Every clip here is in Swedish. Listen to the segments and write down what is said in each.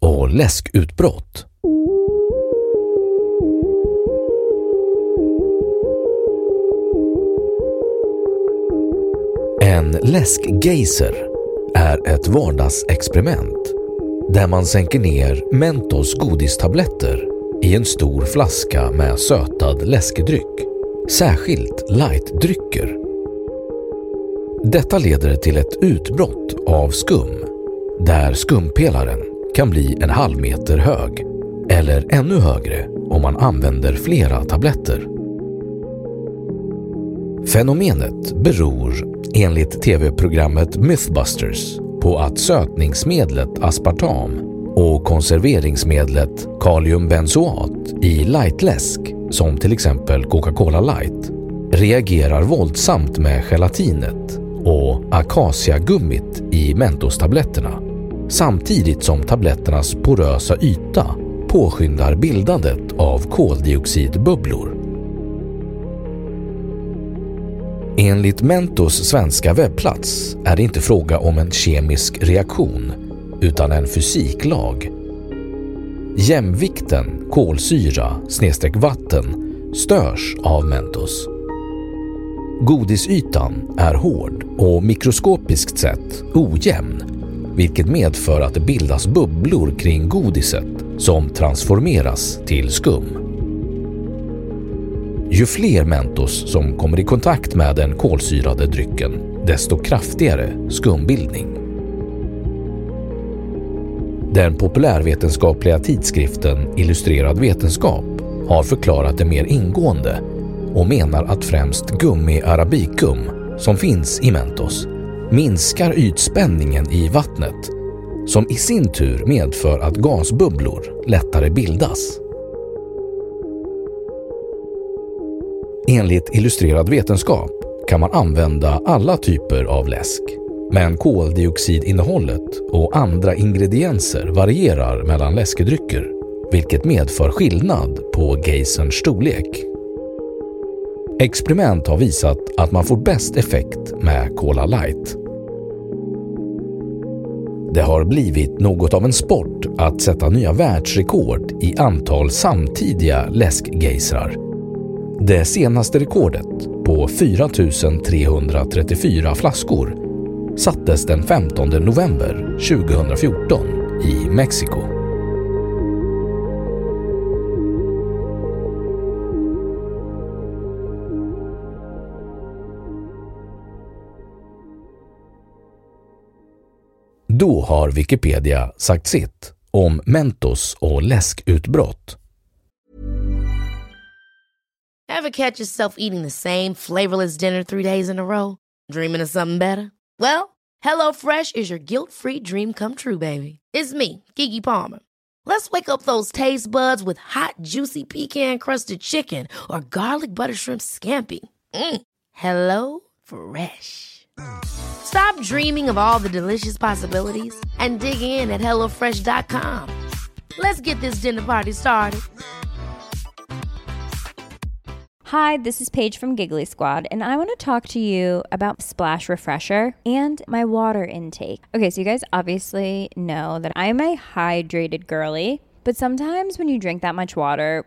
och läskutbrott. En läskgeyser är ett vardagsexperiment där man sänker ner Mentos godistabletter i en stor flaska med sötad läskedryck, särskilt lightdrycker. Detta leder till ett utbrott av skum där skumpelaren kan bli en halv meter hög eller ännu högre om man använder flera tabletter. Fenomenet beror enligt tv-programmet Mythbusters på att sötningsmedlet aspartam och konserveringsmedlet kaliumbenzoat i lightläsk, som till exempel Coca-Cola Light, reagerar våldsamt med gelatinet och akaciagummit i Mentostabletterna samtidigt som tabletternas porösa yta påskyndar bildandet av koldioxidbubblor. Enligt Mentos svenska webbplats är det inte fråga om en kemisk reaktion utan en fysiklag. Jämvikten kolsyra snedstreck vatten störs av Mentos. Godisytan är hård och mikroskopiskt sett ojämn vilket medför att det bildas bubblor kring godiset som transformeras till skum. Ju fler Mentos som kommer i kontakt med den kolsyrade drycken, desto kraftigare skumbildning. Den populärvetenskapliga tidskriften Illustrerad vetenskap har förklarat det mer ingående och menar att främst gummi arabicum som finns i Mentos minskar ytspänningen i vattnet som i sin tur medför att gasbubblor lättare bildas. Enligt illustrerad vetenskap kan man använda alla typer av läsk, men koldioxidinnehållet och andra ingredienser varierar mellan läskedrycker, vilket medför skillnad på geyserns storlek. Experiment har visat att man får bäst effekt med Cola Light. Det har blivit något av en sport att sätta nya världsrekord i antal samtidiga läskgejsrar. Det senaste rekordet på 4 334 flaskor sattes den 15 november 2014 i Mexiko. Då har Wikipedia sagt sitt om Mentos och läskutbrott. Ever catch yourself eating the same flavorless dinner three days in a row? Dreaming of something better? Well, Hello Fresh is your guilt-free dream come true, baby. It's me, Gigi Palmer. Let's wake up those taste buds with hot, juicy pecan crusted chicken or garlic butter shrimp scampi. Mm. Hello Fresh. Stop dreaming of all the delicious possibilities and dig in at HelloFresh.com. Let's get this dinner party started. Hi, this is Paige from Giggly Squad, and I want to talk to you about Splash Refresher and my water intake. Okay, so you guys obviously know that I'm a hydrated girly, but sometimes when you drink that much water,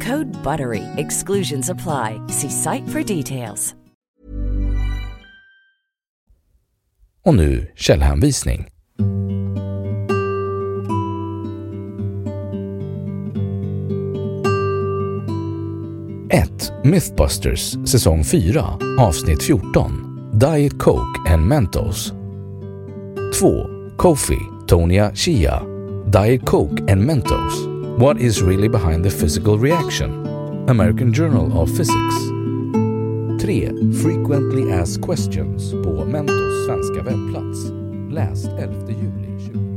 Code BUTTERY. Exclusions apply. See site for details. Och nu källhänvisning. Ett Mythbusters säsong 4 avsnitt 14 Diet Coke and Mentos 2. Kofi, Tonya Chia Diet Coke and Mentos What is really behind the physical reaction? American Journal of Physics 3. Frequently asked questions på Mentos svenska webbplats. Läst 11 juli 2020.